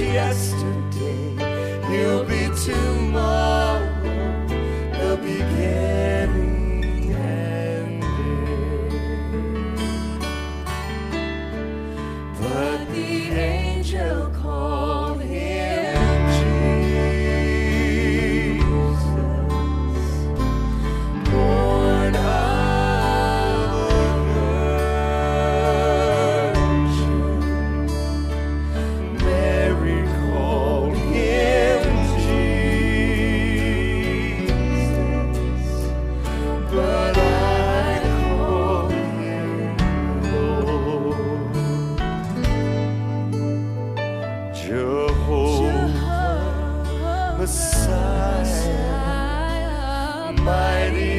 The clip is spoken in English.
yesterday. Jehovah, Messiah, mighty.